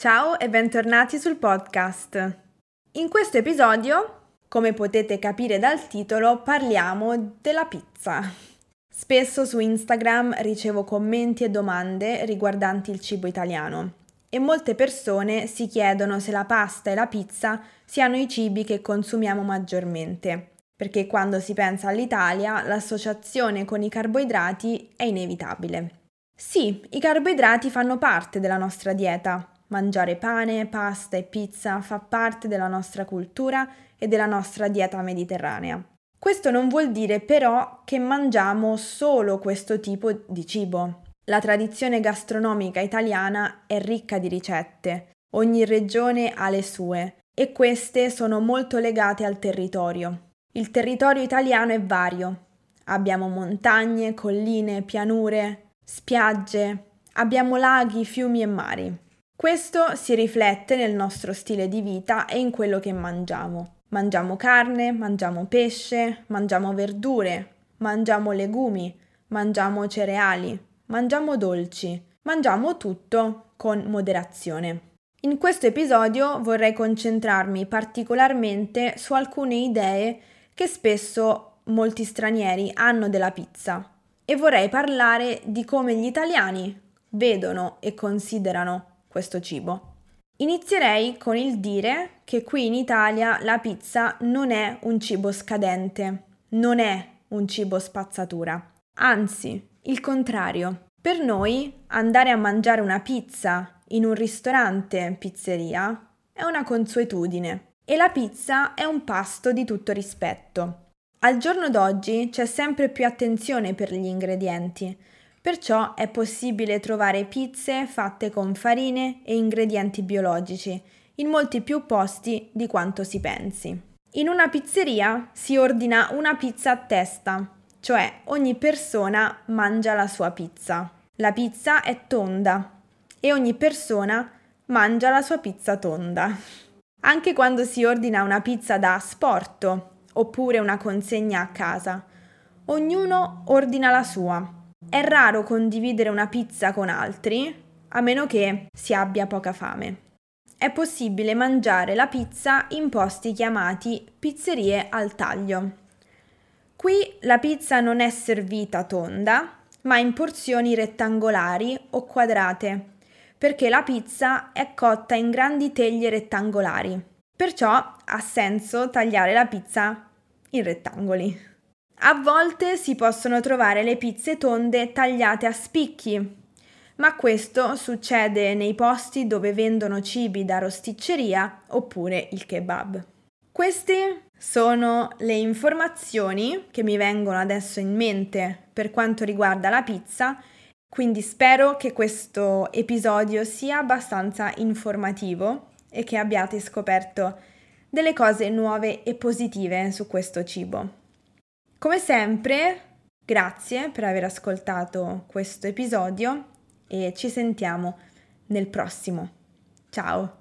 Ciao e bentornati sul podcast. In questo episodio, come potete capire dal titolo, parliamo della pizza. Spesso su Instagram ricevo commenti e domande riguardanti il cibo italiano e molte persone si chiedono se la pasta e la pizza siano i cibi che consumiamo maggiormente, perché quando si pensa all'Italia l'associazione con i carboidrati è inevitabile. Sì, i carboidrati fanno parte della nostra dieta, Mangiare pane, pasta e pizza fa parte della nostra cultura e della nostra dieta mediterranea. Questo non vuol dire però che mangiamo solo questo tipo di cibo. La tradizione gastronomica italiana è ricca di ricette, ogni regione ha le sue e queste sono molto legate al territorio. Il territorio italiano è vario. Abbiamo montagne, colline, pianure, spiagge, abbiamo laghi, fiumi e mari. Questo si riflette nel nostro stile di vita e in quello che mangiamo. Mangiamo carne, mangiamo pesce, mangiamo verdure, mangiamo legumi, mangiamo cereali, mangiamo dolci, mangiamo tutto con moderazione. In questo episodio vorrei concentrarmi particolarmente su alcune idee che spesso molti stranieri hanno della pizza e vorrei parlare di come gli italiani vedono e considerano questo cibo. Inizierei con il dire che qui in Italia la pizza non è un cibo scadente, non è un cibo spazzatura, anzi, il contrario. Per noi andare a mangiare una pizza in un ristorante pizzeria è una consuetudine e la pizza è un pasto di tutto rispetto. Al giorno d'oggi c'è sempre più attenzione per gli ingredienti, Perciò è possibile trovare pizze fatte con farine e ingredienti biologici in molti più posti di quanto si pensi. In una pizzeria si ordina una pizza a testa, cioè ogni persona mangia la sua pizza. La pizza è tonda e ogni persona mangia la sua pizza tonda. Anche quando si ordina una pizza da asporto oppure una consegna a casa, ognuno ordina la sua è raro condividere una pizza con altri, a meno che si abbia poca fame. È possibile mangiare la pizza in posti chiamati pizzerie al taglio. Qui la pizza non è servita tonda, ma in porzioni rettangolari o quadrate, perché la pizza è cotta in grandi teglie rettangolari. Perciò ha senso tagliare la pizza in rettangoli. A volte si possono trovare le pizze tonde tagliate a spicchi, ma questo succede nei posti dove vendono cibi da rosticceria oppure il kebab. Queste sono le informazioni che mi vengono adesso in mente per quanto riguarda la pizza, quindi spero che questo episodio sia abbastanza informativo e che abbiate scoperto delle cose nuove e positive su questo cibo. Come sempre, grazie per aver ascoltato questo episodio e ci sentiamo nel prossimo. Ciao!